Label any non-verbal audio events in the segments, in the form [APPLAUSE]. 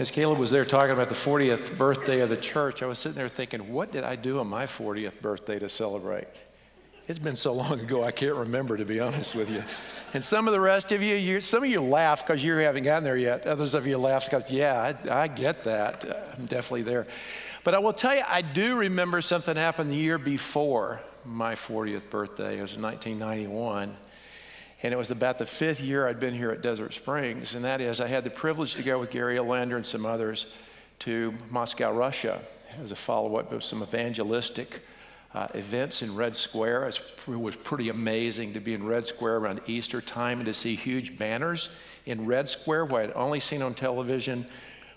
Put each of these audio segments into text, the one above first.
as Caleb was there talking about the 40th birthday of the church, I was sitting there thinking, what did I do on my 40th birthday to celebrate? It's been so long ago, I can't remember, to be honest with you. And some of the rest of you, some of you laugh because you haven't gotten there yet. Others of you laugh because, yeah, I, I get that. I'm definitely there. But I will tell you, I do remember something happened the year before my 40th birthday. It was in 1991. And it was about the fifth year I'd been here at Desert Springs. And that is, I had the privilege to go with Gary Olander and some others to Moscow, Russia, as a follow up of some evangelistic uh, events in Red Square. It was pretty amazing to be in Red Square around Easter time and to see huge banners in Red Square, where I'd only seen on television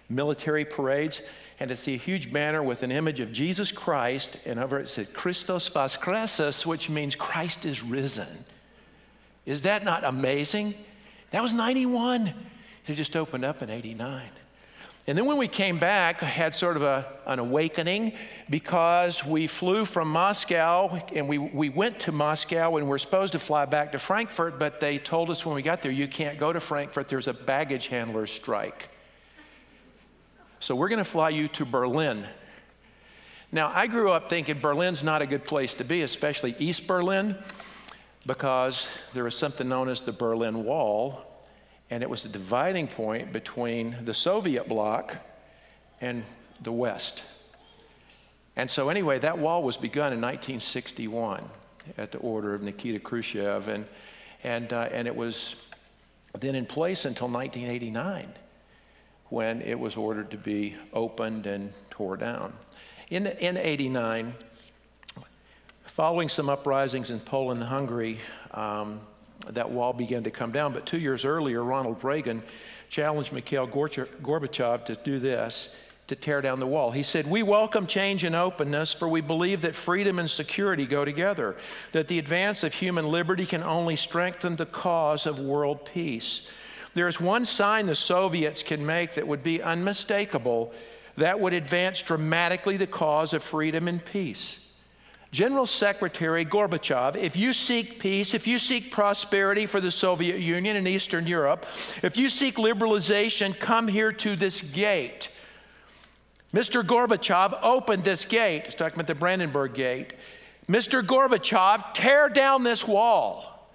military parades, and to see a huge banner with an image of Jesus Christ, and over it said Christos Voskreses, which means Christ is risen. Is that not amazing? That was 91. It just opened up in 89. And then when we came back, I had sort of a, an awakening because we flew from Moscow and we, we went to Moscow and we're supposed to fly back to Frankfurt, but they told us when we got there, you can't go to Frankfurt, there's a baggage handler strike. So we're going to fly you to Berlin. Now, I grew up thinking Berlin's not a good place to be, especially East Berlin, because there was something known as the Berlin Wall and it was the dividing point between the Soviet bloc and the West. And so, anyway, that wall was begun in 1961 at the order of Nikita Khrushchev, and, and, uh, and it was then in place until 1989 when it was ordered to be opened and tore down. In, in 89, following some uprisings in Poland and Hungary, um, that wall began to come down. But two years earlier, Ronald Reagan challenged Mikhail Gorbachev to do this to tear down the wall. He said, We welcome change and openness, for we believe that freedom and security go together, that the advance of human liberty can only strengthen the cause of world peace. There is one sign the Soviets can make that would be unmistakable, that would advance dramatically the cause of freedom and peace. General Secretary Gorbachev, if you seek peace, if you seek prosperity for the Soviet Union and Eastern Europe, if you seek liberalization, come here to this gate. Mr. Gorbachev opened this gate. He's talking about the Brandenburg Gate. Mr. Gorbachev, tear down this wall.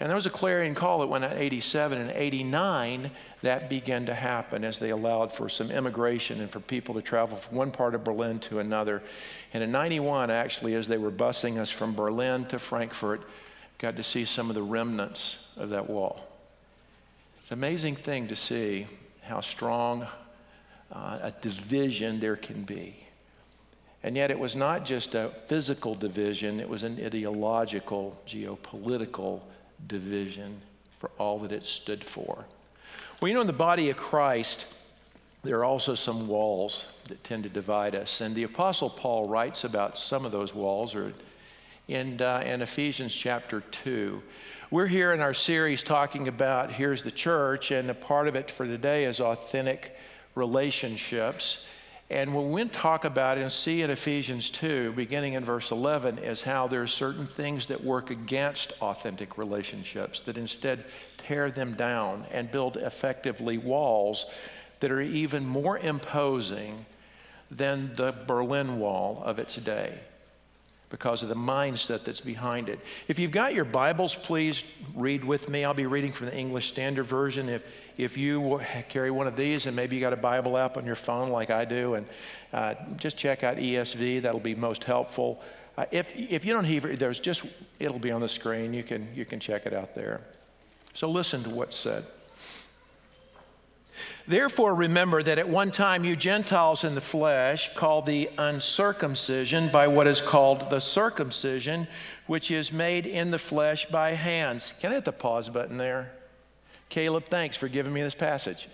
And there was a clarion call that went out in 87 and 89 that began to happen as they allowed for some immigration and for people to travel from one part of Berlin to another. And in 91, actually, as they were busing us from Berlin to Frankfurt, got to see some of the remnants of that wall. It's an amazing thing to see how strong uh, a division there can be. And yet, it was not just a physical division, it was an ideological, geopolitical division for all that it stood for. Well, you know, in the body of Christ, there are also some walls that tend to divide us. And the Apostle Paul writes about some of those walls or in, uh, in Ephesians chapter 2. We're here in our series talking about here's the church, and a part of it for today is authentic relationships. And when we talk about and see in Ephesians 2, beginning in verse 11, is how there are certain things that work against authentic relationships, that instead tear them down and build effectively walls that are even more imposing than the Berlin Wall of its day because of the mindset that's behind it. If you've got your Bibles, please read with me. I'll be reading from the English Standard Version. If, if you carry one of these and maybe you got a Bible app on your phone like I do, and uh, just check out ESV, that'll be most helpful. Uh, if, if you don't hear, there's just, it'll be on the screen. You can, you can check it out there. So listen to what's said. Therefore, remember that at one time you Gentiles in the flesh, called the uncircumcision by what is called the circumcision, which is made in the flesh by hands. Can I hit the pause button there? Caleb, thanks for giving me this passage.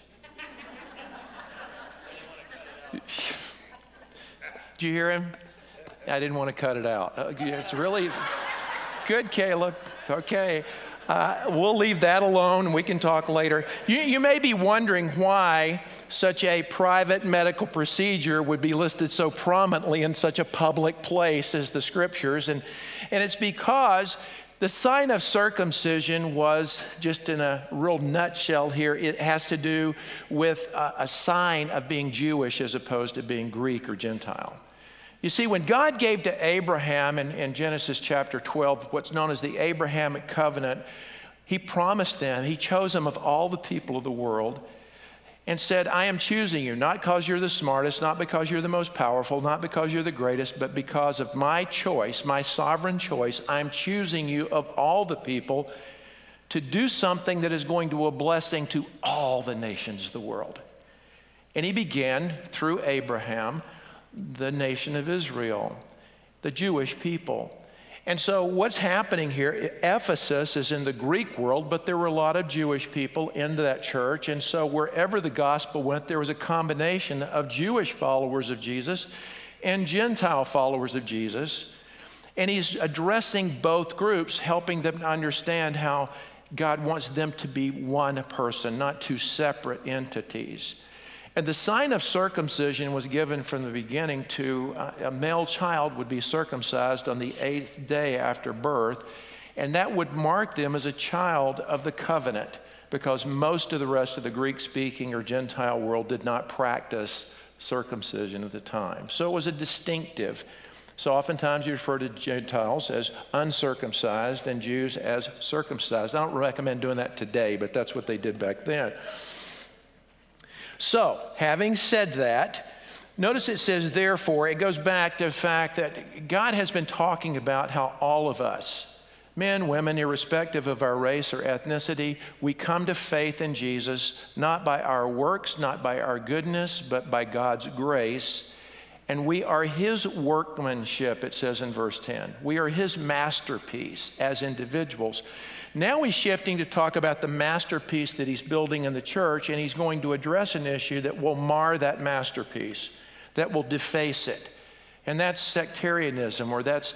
Do you hear him? I didn't want to cut it out. Uh, it's really good, Caleb. Okay. Uh, we'll leave that alone. We can talk later. You, you may be wondering why such a private medical procedure would be listed so prominently in such a public place as the scriptures. And, and it's because the sign of circumcision was, just in a real nutshell here, it has to do with a, a, sign of being Jewish as opposed to being Greek or Gentile. You see, when God gave to Abraham in, in Genesis chapter 12 what's known as the Abrahamic covenant, he promised them, he chose them of all the people of the world and said, I am choosing you, not because you're the smartest, not because you're the most powerful, not because you're the greatest, but because of my choice, my sovereign choice. I'm choosing you of all the people to do something that is going to be a blessing to all the nations of the world. And he began through Abraham, the nation of Israel, the Jewish people. And so, what's happening here? Ephesus is in the Greek world, but there were a lot of Jewish people in that church. And so, wherever the gospel went, there was a combination of Jewish followers of Jesus and Gentile followers of Jesus. And he's addressing both groups, helping them to understand how God wants them to be one person, not two separate entities. And the sign of circumcision was given from the beginning to uh, a male child would be circumcised on the eighth day after birth, and that would mark them as a child of the covenant because most of the rest of the Greek speaking or Gentile world did not practice circumcision at the time. So it was a distinctive. So oftentimes you refer to Gentiles as uncircumcised and Jews as circumcised. I don't recommend doing that today, but that's what they did back then. So, having said that, notice it says, therefore, it goes back to the fact that God has been talking about how all of us, men, women, irrespective of our race or ethnicity, we come to faith in Jesus not by our works, not by our goodness, but by God's grace. And we are His workmanship, it says in verse 10. We are His masterpiece as individuals. Now he's shifting to talk about the masterpiece that he's building in the church, and he's going to address an issue that will mar that masterpiece, that will deface it. And that's sectarianism, or that's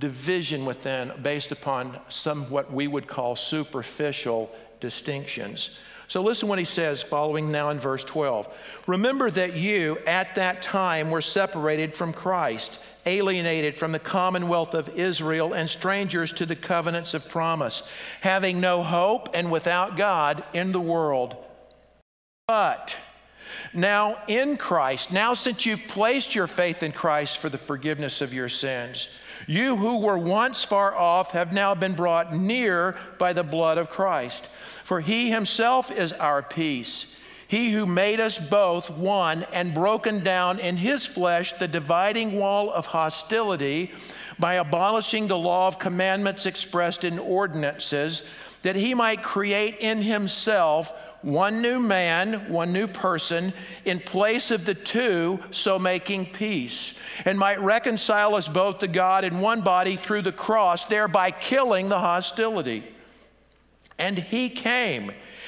division within based upon some what we would call superficial distinctions. So listen what he says following now in verse 12. Remember that you at that time were separated from Christ alienated from the commonwealth of Israel and strangers to the covenants of promise, having no hope and without God in the world. But now in Christ, now since you've placed your faith in Christ for the forgiveness of your sins, you who were once far off have now been brought near by the blood of Christ. For he himself is our peace he who made us both one and broken down in his flesh the dividing wall of hostility by abolishing the law of commandments expressed in ordinances, that he might create in himself one new man, one new person, in place of the two, so making peace, and might reconcile us both to God in one body through the cross, thereby killing the hostility. And he came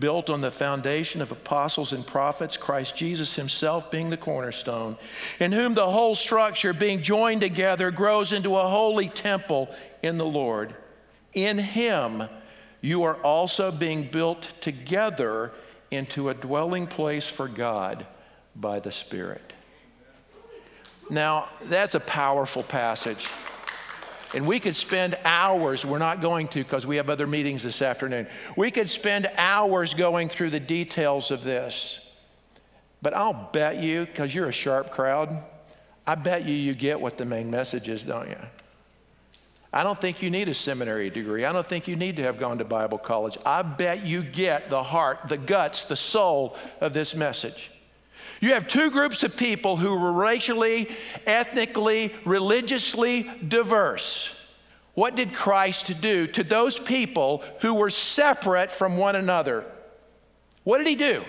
built on the foundation of apostles and prophets, Christ Jesus himself being the cornerstone, in whom the whole structure, being joined together, grows into a holy temple in the Lord. In him, you are also being built together into a dwelling place for God by the Spirit. Now, that's a powerful passage. And we could spend hours, we're not going to because we have other meetings this afternoon. We could spend hours going through the details of this. But I'll bet you, because you're a sharp crowd, I bet you you get what the main message is, don't you? I don't think you need a seminary degree. I don't think you need to have gone to Bible college. I bet you get the heart, the guts, the soul of this message. You have two groups of people who were racially, ethnically, religiously diverse. What did Christ do to those people who were separate from one another? What did he do?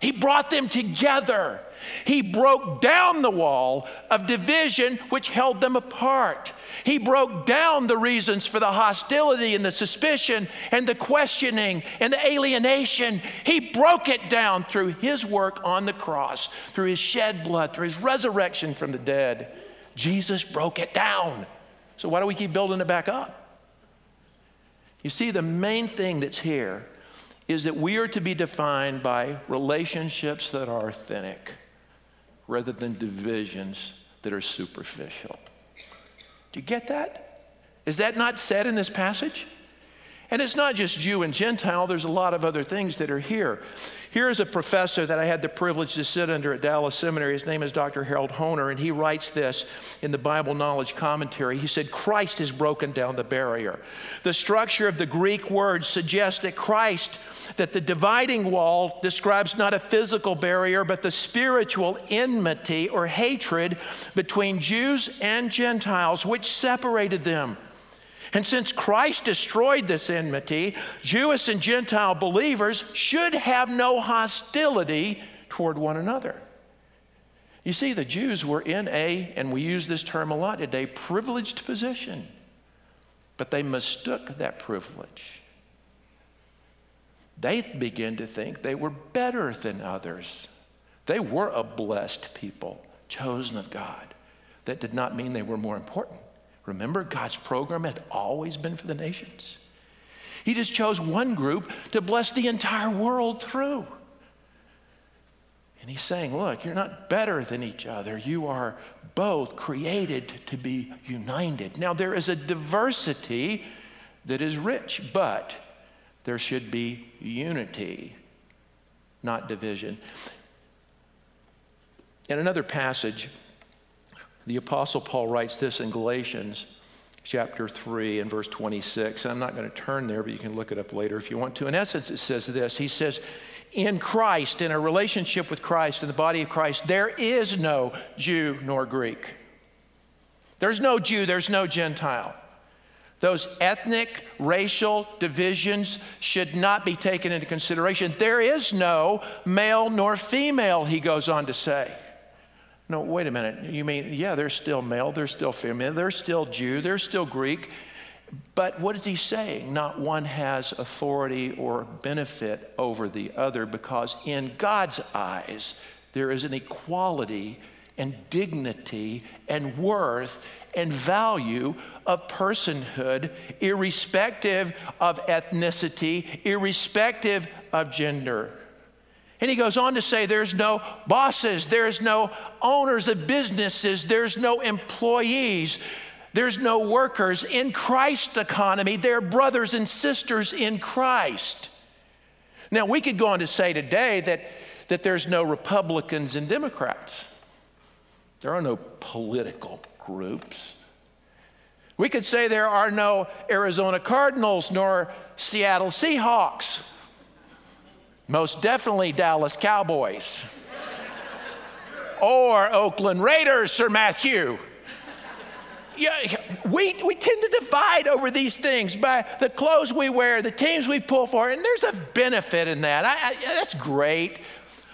He brought them together. He broke down the wall of division which held them apart. He broke down the reasons for the hostility and the suspicion and the questioning and the alienation. He broke it down through his work on the cross, through his shed blood, through his resurrection from the dead. Jesus broke it down. So why do we keep building it back up? You see, the main thing that's here is that we are to be defined by relationships that are authentic rather than divisions that are superficial. Do you get that? Is that not said in this passage? And it's not just Jew and Gentile, there's a lot of other things that are here. Here is a professor that I had the privilege to sit under at Dallas Seminary. His name is Dr. Harold Hoehner, and he writes this in the Bible Knowledge Commentary. He said, Christ has broken down the barrier. The structure of the Greek word suggests that Christ, that the dividing wall describes not a physical barrier, but the spiritual enmity or hatred between Jews and Gentiles, which separated them. And since Christ destroyed this enmity, Jewish and Gentile believers should have no hostility toward one another. You see, the Jews were in a, and we use this term a lot today, privileged position. But they mistook that privilege. They began to think they were better than others. They were a blessed people, chosen of God. That did not mean they were more important. Remember, God's program had always been for the nations. He just chose one group to bless the entire world through. And he's saying, Look, you're not better than each other. You are both created to be united. Now, there is a diversity that is rich, but there should be unity, not division. In another passage, the Apostle Paul writes this in Galatians chapter 3 and verse 26. I'm not going to turn there, but you can look it up later if you want to. In essence, it says this He says, In Christ, in a relationship with Christ, in the body of Christ, there is no Jew nor Greek. There's no Jew, there's no Gentile. Those ethnic, racial divisions should not be taken into consideration. There is no male nor female, he goes on to say. No, wait a minute. You mean, yeah, they're still male, they're still female, they're still Jew, they're still Greek. But what is he saying? Not one has authority or benefit over the other because in God's eyes, there is an equality and dignity and worth and value of personhood, irrespective of ethnicity, irrespective of gender. And he goes on to say there's no bosses, there's no owners of businesses, there's no employees, there's no workers. In Christ's economy, they're brothers and sisters in Christ. Now, we could go on to say today that, that there's no Republicans and Democrats. There are no political groups. We could say there are no Arizona Cardinals nor Seattle Seahawks. Most definitely Dallas Cowboys. or Oakland Raiders, Sir Matthew. Yeah, we, we tend to divide over these things by the clothes we wear, the teams we pull for, and there's a benefit in that. I, I, that's great.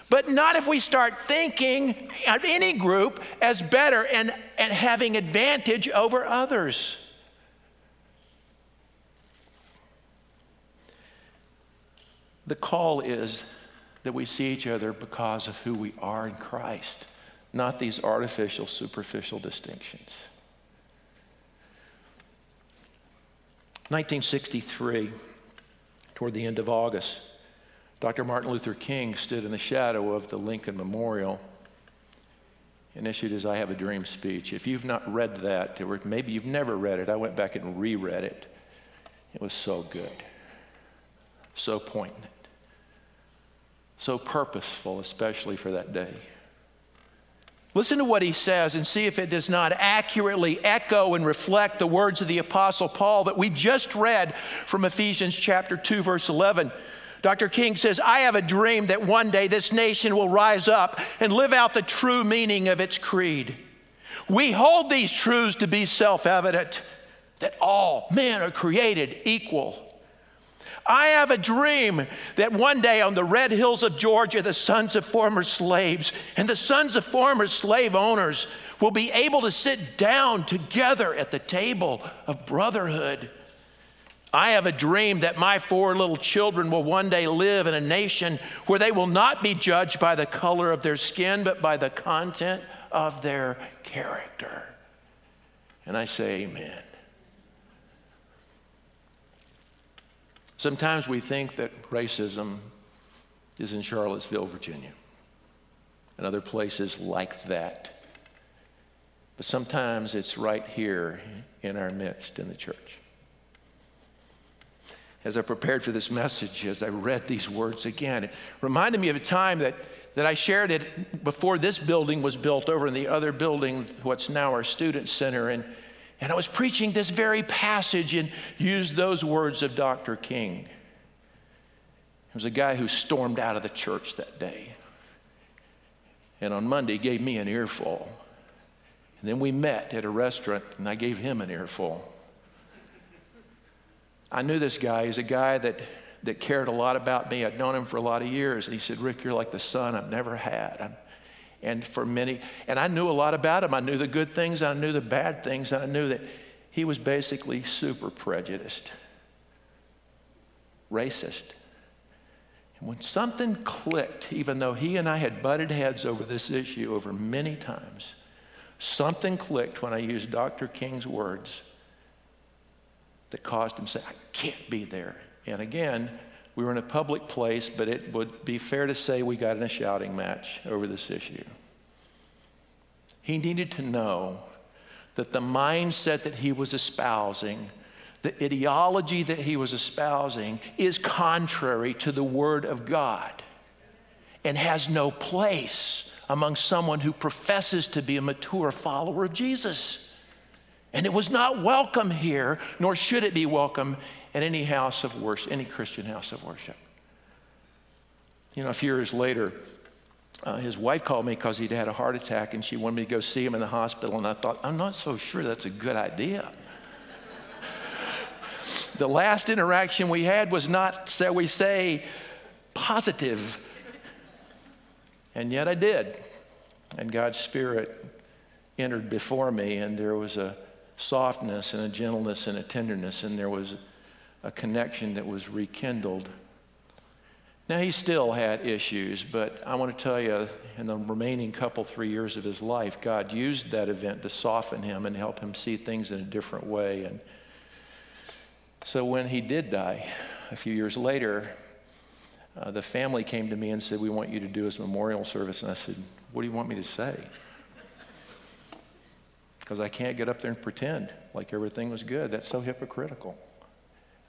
But not if we start thinking of any group as better and, and having advantage over others. The call is that we see each other because of who we are in Christ, not these artificial, superficial distinctions. 1963, toward the end of August, Dr. Martin Luther King stood in the shadow of the Lincoln Memorial and issued his I Have a Dream speech. If you've not read that, or maybe you've never read it, I went back and reread it. It was so good, so poignant so purposeful, especially for that day. Listen to what he says and see if it does not accurately echo and reflect the words of the Apostle Paul that we just read from Ephesians chapter 2, verse 11. Dr. King says, I have a dream that one day this nation will rise up and live out the true meaning of its creed. We hold these truths to be self evident that all men are created equal I have a dream that one day on the red hills of Georgia, the sons of former slaves and the sons of former slave owners will be able to sit down together at the table of brotherhood. I have a dream that my four little children will one day live in a nation where they will not be judged by the color of their skin, but by the content of their character. And I say, Amen. Sometimes we think that racism is in Charlottesville, Virginia, and other places like that. But sometimes it's right here in our midst in the church. As I prepared for this message, as I read these words again, it reminded me of a time that, that I shared it before this building was built over in the other building, what's now our student center. And, and I was preaching this very passage and used those words of Dr. King. There was a guy who stormed out of the church that day. And on Monday gave me an earful. And then we met at a restaurant, and I gave him an earful. I knew this guy. He's a guy that, that cared a lot about me. I'd known him for a lot of years. And he said, Rick, you're like the son I've never had. I'm, and for many, and I knew a lot about him. I knew the good things, I knew the bad things, I knew that he was basically super prejudiced, racist. And when something clicked, even though he and I had butted heads over this issue over many times, Something clicked when I used Dr. King's words that caused him to say, I can't be there. And again, we were in a public place, but it would be fair to say we got in a shouting match over this issue. He needed to know that the mindset that he was espousing, the ideology that he was espousing, is contrary to the Word of God and has no place among someone who professes to be a mature follower of Jesus. And it was not welcome here, nor should it be welcome in any house of worship, any Christian house of worship. You know, a few years later, uh, his wife called me because he'd had a heart attack and she wanted me to go see him in the hospital. And I thought, I'm not so sure that's a good idea. the last interaction we had was not, shall we say, positive. And yet I did. And God's Spirit entered before me, and there was a softness and a gentleness and a tenderness, and there was a connection that was rekindled. Now, he still had issues, but I want to tell you, in the remaining couple, three years of his life, God used that event to soften him and help him see things in a different way. And so when he did die, a few years later, uh, the family came to me and said, We want you to do his memorial service. And I said, What do you want me to say? [LAUGHS] Because I can't get up there and pretend like everything was good. That's so hypocritical.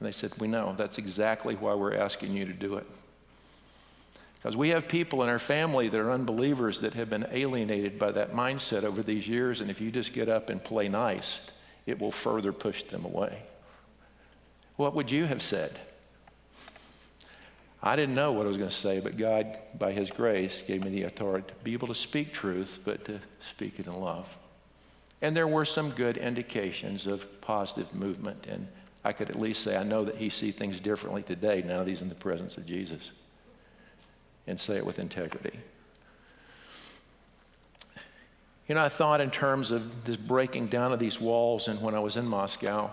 And they said, We know. That's exactly why we're asking you to do it. Because we have people in our family that are unbelievers that have been alienated by that mindset over these years. And if you just get up and play nice, it will further push them away. What would you have said? I didn't know what I was going to say, but God, by His grace, gave me the authority to be able to speak truth, but to speak it in love. And there were some good indications of positive movement, and I could at least say, I know that He sees things differently today now that He's in the presence of Jesus, and say it with integrity. You know, I thought in terms of this breaking down of these walls, and when I was in Moscow,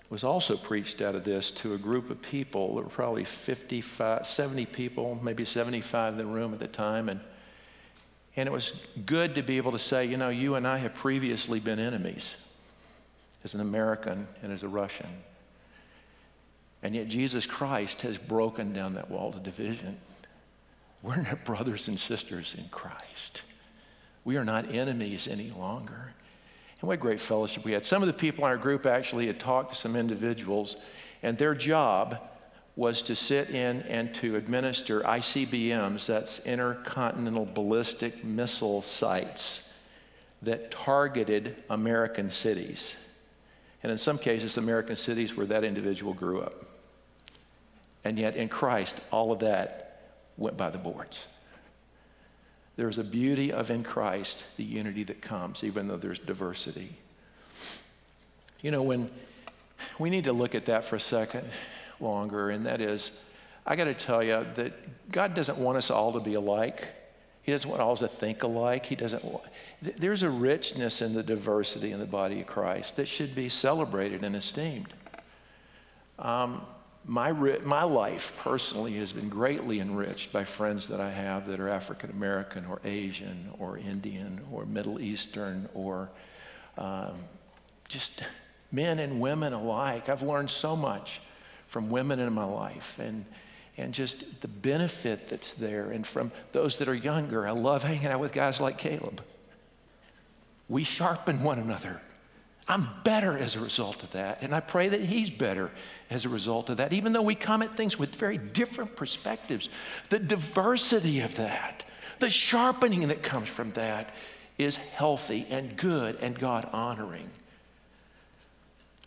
it was also preached out of this to a group of people. There were probably 55, 70 people, maybe 75 in the room at the time. And, and it was good to be able to say, you know, you and I have previously been enemies as an American and as a Russian. And yet Jesus Christ has broken down that wall of division. We're not [LAUGHS] brothers and sisters in Christ. We are not enemies any longer. And what great fellowship we had. Some of the people in our group actually had talked to some individuals, and their job was to sit in and to administer ICBMs, that's intercontinental ballistic missile sites that targeted American cities. And in some cases, American cities where that individual grew up. And yet, in Christ, all of that went by the boards. There's a beauty of in Christ the unity that comes, even though there's diversity. You know, when we need to look at that for a second longer, and that is, I got to tell you that God doesn't want us all to be alike. He doesn't want all to think alike. He doesn't. Want, there's a richness in the diversity in the body of Christ that should be celebrated and esteemed. Um, my, my life personally has been greatly enriched by friends that I have that are African American or Asian or Indian or Middle Eastern or um, just men and women alike. I've learned so much from women in my life and, and just the benefit that's there. And from those that are younger, I love hanging out with guys like Caleb. We sharpen one another. I'm better as a result of that. And I pray that he's better as a result of that, even though we come at things with very different perspectives. The diversity of that, the sharpening that comes from that is healthy and good and God honoring.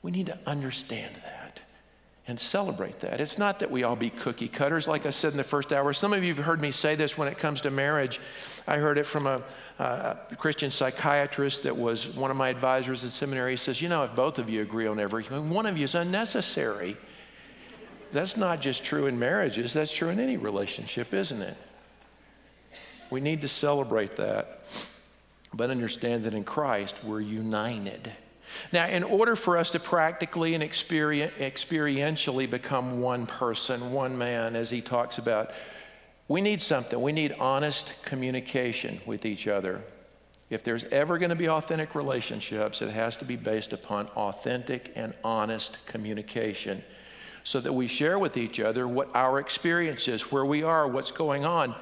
We need to understand that and celebrate that. It's not that we all be cookie cutters, like I said in the first hour. Some of you have heard me say this when it comes to marriage. I heard it from a, a Christian psychiatrist that was one of my advisors at seminary. He says, You know, if both of you agree on everything, one of you is unnecessary. That's not just true in marriages, that's true in any relationship, isn't it? We need to celebrate that, but understand that in Christ we're united. Now, in order for us to practically and experientially become one person, one man, as he talks about, we need something. We need honest communication with each other. If there's ever going to be authentic relationships, it has to be based upon authentic and honest communication so that we share with each other what our experience is, where we are, what's going on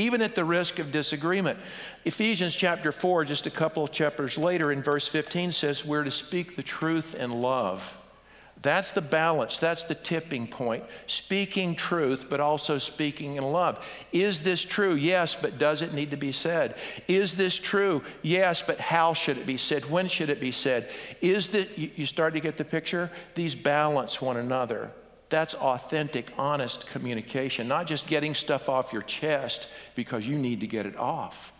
even at the risk of disagreement. Ephesians chapter 4, just a couple of chapters later, in verse 15, says we're to speak the truth in love. That's the balance, that's the tipping point. Speaking truth, but also speaking in love. Is this true? Yes, but does it need to be said? Is this true? Yes, but how should it be said? When should it be said? Is that, you start to get the picture? These balance one another. That's authentic, honest communication, not just getting stuff off your chest because you need to get it off.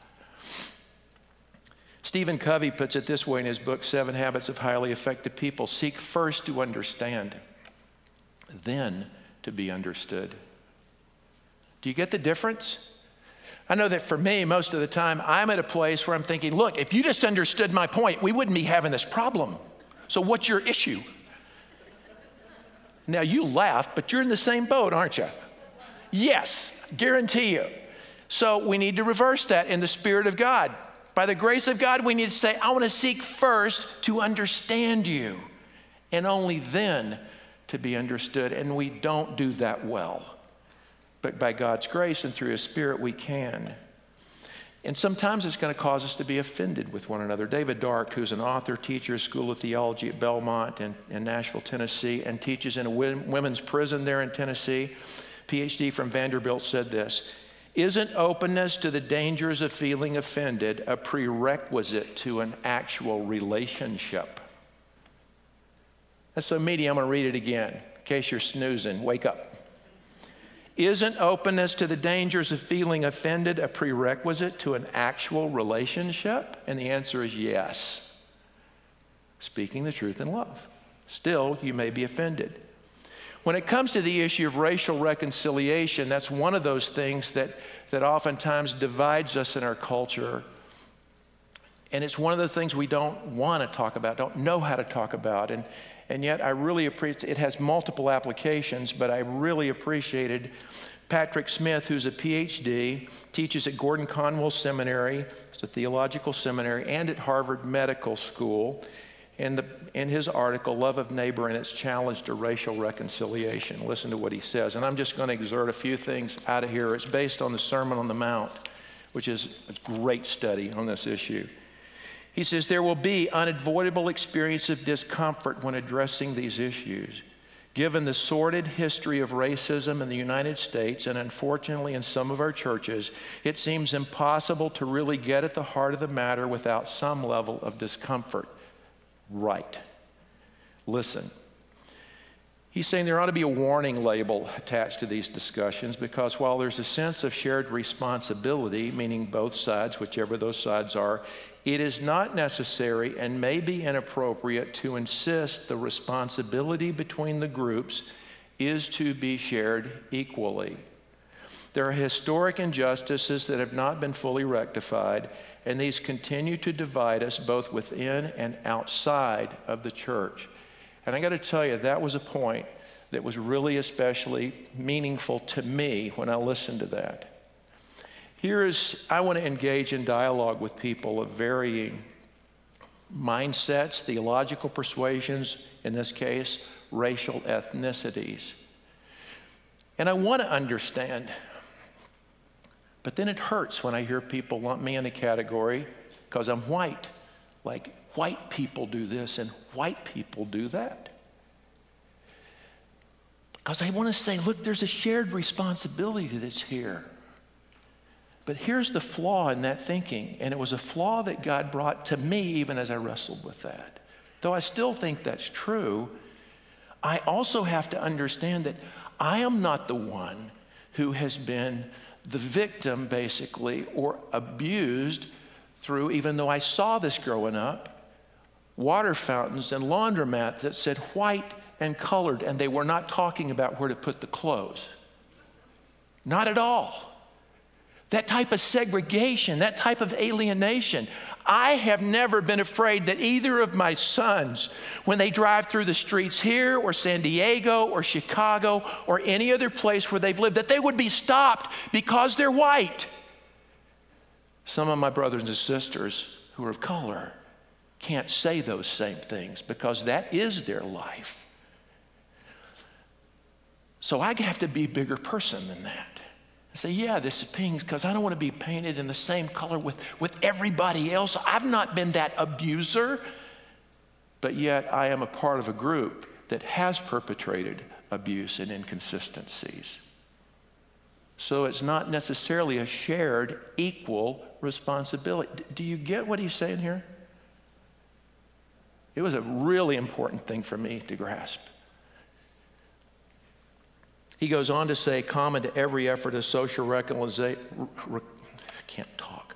Stephen Covey puts it this way in his book, Seven Habits of Highly Effective People seek first to understand, then to be understood. Do you get the difference? I know that for me, most of the time, I'm at a place where I'm thinking, look, if you just understood my point, we wouldn't be having this problem. So, what's your issue? Now you laugh, but you're in the same boat, aren't you? Yes, guarantee you. So we need to reverse that in the Spirit of God. By the grace of God, we need to say, I want to seek first to understand you, and only then to be understood. And we don't do that well. But by God's grace and through His Spirit, we can. And sometimes it's going to cause us to be offended with one another. David Dark, who's an author, teacher, School of Theology at Belmont in, in Nashville, Tennessee, and teaches in a women's prison there in Tennessee, PhD from Vanderbilt, said this Isn't openness to the dangers of feeling offended a prerequisite to an actual relationship? That's so meaty, I'm going to read it again in case you're snoozing. Wake up. Isn't openness to the dangers of feeling offended a prerequisite to an actual relationship? And the answer is yes. Speaking the truth in love. Still, you may be offended. When it comes to the issue of racial reconciliation, that's one of those things that, that oftentimes divides us in our culture. And it's one of the things we don't want to talk about, don't know how to talk about. And, and yet, I really appreciate it has multiple applications, but I really appreciated Patrick Smith, who's a PhD, teaches at Gordon Conwell Seminary, it's a theological seminary, and at Harvard Medical School. In, the, in his article, Love of Neighbor and its Challenge to Racial Reconciliation. Listen to what he says. And I'm just going to exert a few things out of here. It's based on the Sermon on the Mount, which is a great study on this issue. He says there will be unavoidable experience of discomfort when addressing these issues. Given the sordid history of racism in the United States, and unfortunately in some of our churches, it seems impossible to really get at the heart of the matter without some level of discomfort. Right. Listen. He's saying there ought to be a warning label attached to these discussions because while there's a sense of shared responsibility, meaning both sides, whichever those sides are, it is not necessary and may be inappropriate to insist the responsibility between the groups is to be shared equally. There are historic injustices that have not been fully rectified, and these continue to divide us both within and outside of the church. And I got to tell you, that was a point that was really especially meaningful to me when I listened to that. Here is, I want to engage in dialogue with people of varying mindsets, theological persuasions, in this case, racial ethnicities. And I want to understand, but then it hurts when I hear people lump me in a category because I'm white. Like, white people do this and white people do that. Because I want to say, look, there's a shared responsibility that's here. But here's the flaw in that thinking, and it was a flaw that God brought to me even as I wrestled with that. Though I still think that's true, I also have to understand that I am not the one who has been the victim, basically, or abused through, even though I saw this growing up, water fountains and laundromats that said white and colored, and they were not talking about where to put the clothes. Not at all. That type of segregation, that type of alienation. I have never been afraid that either of my sons, when they drive through the streets here or San Diego or Chicago or any other place where they've lived, that they would be stopped because they're white. Some of my brothers and sisters who are of color can't say those same things because that is their life. So I have to be a bigger person than that. I say, yeah, this is pings because I don't want to be painted in the same color with, with everybody else. I've not been that abuser, but yet I am a part of a group that has perpetrated abuse and inconsistencies. So it's not necessarily a shared, equal responsibility. Do you get what he's saying here? It was a really important thing for me to grasp. He goes on to say, common to every effort of social reconciliation, re- I can't talk,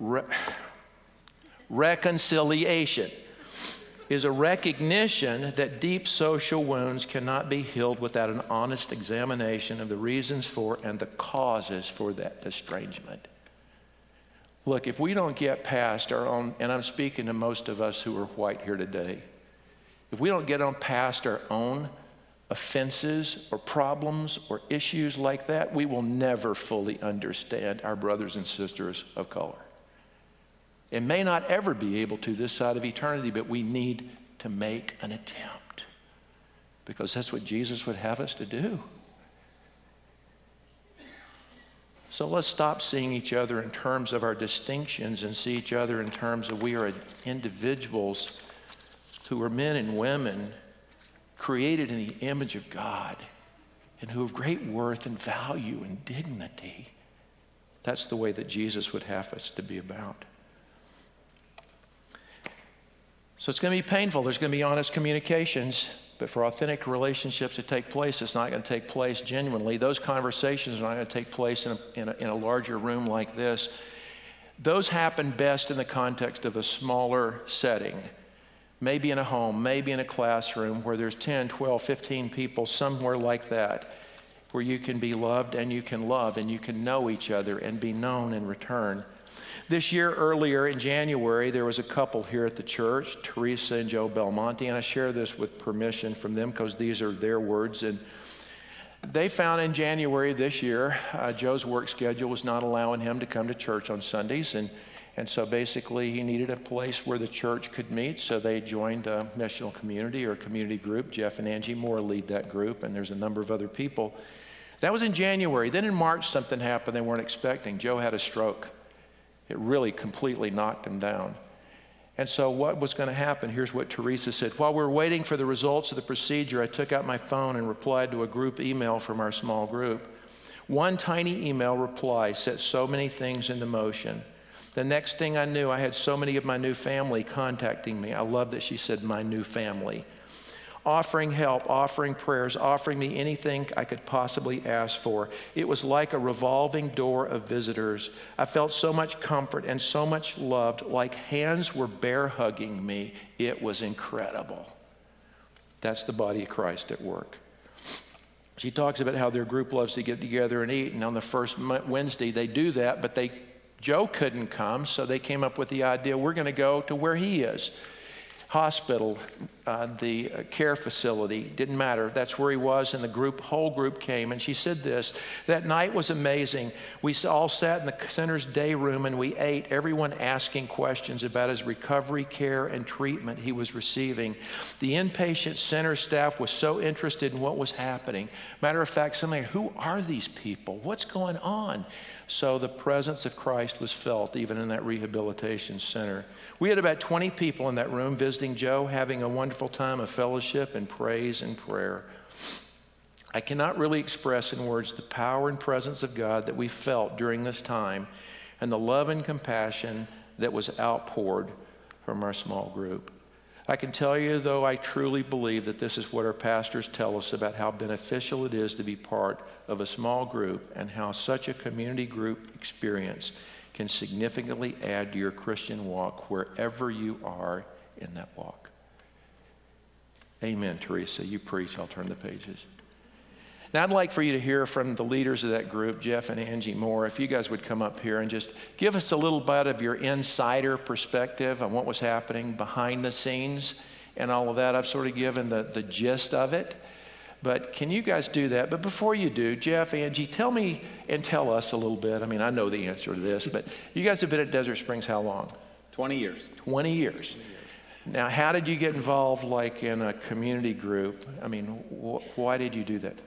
re- reconciliation is a recognition that deep social wounds cannot be healed without an honest examination of the reasons for and the causes for that estrangement. Look, if we don't get past our own, and I'm speaking to most of us who are white here today, if we don't get on past our own offenses or problems or issues like that, we will never fully understand our brothers and sisters of color. It may not ever be able to this side of eternity, but we need to make an attempt because that's what Jesus would have us to do. So let's stop seeing each other in terms of our distinctions and see each other in terms of we are individuals who are men and women created in the image of God and who have great worth and value and dignity. That's the way that Jesus would have us to be about. So it's going to be painful. There's going to be honest communications. But for authentic relationships to take place, it's not going to take place genuinely. Those conversations are not going to take place in a, in a, in a larger room like this. Those happen best in the context of a smaller setting maybe in a home, maybe in a classroom where there's 10, 12, 15 people, somewhere like that, where you can be loved and you can love and you can know each other and be known in return. This year, earlier in January, there was a couple here at the church, Teresa and Joe Belmonte, and I share this with permission from them because these are their words. And they found in January this year, uh, Joe's work schedule was not allowing him to come to church on Sundays. And and so basically, he needed a place where the church could meet. So they joined a missional community or community group. Jeff and Angie Moore lead that group, and there's a number of other people. That was in January. Then in March, something happened they weren't expecting. Joe had a stroke. It really completely knocked him down. And so, what was going to happen? Here's what Teresa said. While we were waiting for the results of the procedure, I took out my phone and replied to a group email from our small group. One tiny email reply set so many things into motion. The next thing I knew, I had so many of my new family contacting me. I love that she said, my new family. Offering help, offering prayers, offering me anything I could possibly ask for. It was like a revolving door of visitors. I felt so much comfort and so much loved, like hands were bear hugging me. It was incredible. That's the body of Christ at work. She talks about how their group loves to get together and eat, and on the first Wednesday they do that, but they Joe couldn't come, so they came up with the idea we're going to go to where he is. Hospital, uh, the uh, care facility, didn't matter. That's where he was, and the group, whole group came. And she said this That night was amazing. We all sat in the center's day room and we ate, everyone asking questions about his recovery, care, and treatment he was receiving. The inpatient center staff was so interested in what was happening. Matter of fact, something, who are these people? What's going on? So the presence of Christ was felt even in that rehabilitation center. We had about 20 people in that room visiting Joe, having a wonderful time of fellowship and praise and prayer. I cannot really express in words the power and presence of God that we felt during this time and the love and compassion that was outpoured from our small group. I can tell you, though, I truly believe that this is what our pastors tell us about how beneficial it is to be part of a small group and how such a community group experience can significantly add to your Christian walk wherever you are in that walk. Amen, Teresa. You preach. I'll turn the pages. Now, I'd like for you to hear from the leaders of that group, Jeff and Angie Moore. If you guys would come up here and just give us a little bit of your insider perspective on what was happening behind the scenes and all of that. I've sort of given the, the gist of it. But can you guys do that? But before you do, Jeff, Angie, tell me and tell us a little bit. I mean, I know the answer to this, but you guys have been at Desert Springs how long? 20 years. 20 years. Now, how did you get involved, like in a community group? I mean, wh- why did you do that?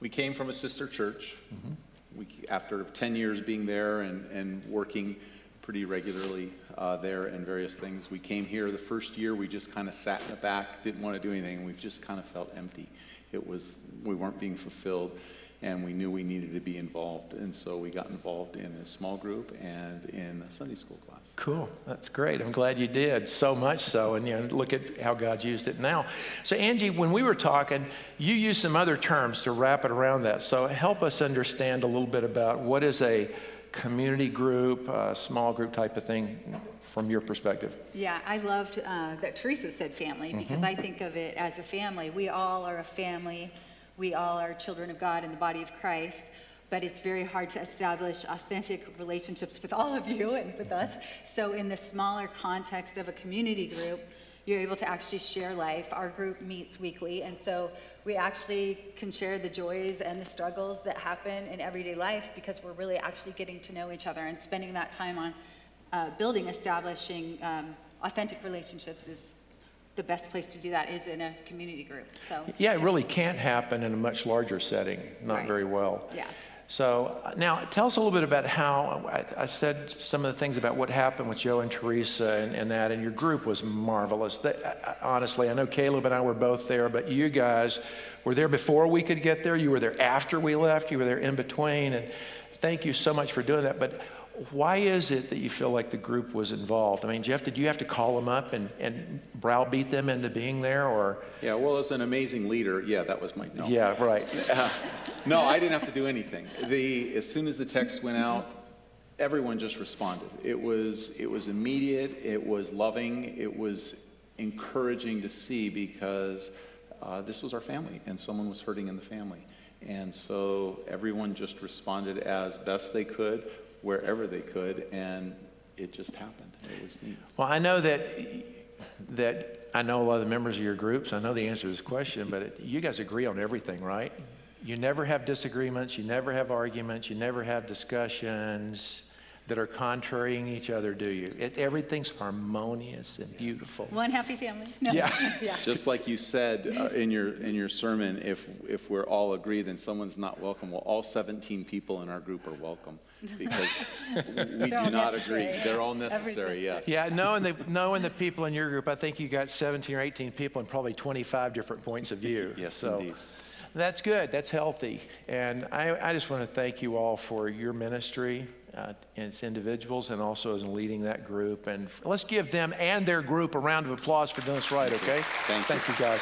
We came from a sister church. Mm-hmm. We, after 10 years being there and, and working pretty regularly uh, there and various things, we came here. The first year, we just kind of sat in the back, didn't want to do anything. we've just kind of felt empty. It was, we weren't being fulfilled and we knew we needed to be involved. And so we got involved in a small group and in a Sunday school class. Cool. That's great. I'm glad you did so much so. And you know, look at how God's used it now. So, Angie, when we were talking, you used some other terms to wrap it around that. So, help us understand a little bit about what is a community group, a small group type of thing from your perspective. Yeah, I loved uh, that Teresa said family because mm-hmm. I think of it as a family. We all are a family we all are children of God in the body of Christ, but it's very hard to establish authentic relationships with all of you and with us. So, in the smaller context of a community group, you're able to actually share life. Our group meets weekly, and so we actually can share the joys and the struggles that happen in everyday life because we're really actually getting to know each other and spending that time on uh, building, establishing um, authentic relationships is the best place to do that is in a community group. So yeah, it really can't happen in a much larger setting. Not right. very well. Yeah. So uh, now tell us a little bit about how I, I, said some of the things about what happened with Joe and Teresa and, and that, and your group was marvelous. They, uh, honestly, I know Caleb and I were both there, but you guys were there before we could get there. You were there after we left. You were there in between, and thank you so much for doing that. But why is it that you feel like the group was involved? I mean, Jeff, did you have to call them up and, and browbeat them into being there, or? Yeah, well, as an amazing leader, yeah, that was my no. Yeah, right. Uh, [LAUGHS] no, I didn't have to do anything. The as soon as the text went out, everyone just responded. It was it was immediate. It was loving. It was encouraging to see because uh, this was our family, and someone was hurting in the family. And so everyone just responded as best they could wherever they could, and it just happened. It was neat. Well, I know that that I know a lot of the members of your groups. I know the answer to this question, but it, you guys agree on everything, right? You never have disagreements. You never have arguments. You never have discussions that are contrarying each other, do you? It, everything's harmonious and beautiful. One happy family. No. Yeah. [LAUGHS] yeah. Just like you said uh, in your in your sermon, if if we're all agree, then someone's not welcome. Well, all 17 people in our group are welcome because we do not agree. They're all necessary. Yes. Yeah. Knowing the knowing the people in your group, I think you got 17 or 18 people and probably 25 different points of view. yes, so. Indeed. That's good. That's healthy. And I, I just want to thank you all for your ministry uh, as individuals and also as leading that group. And let's give them and their group a round of applause for doing this right, okay? Thank, thank you. you guys.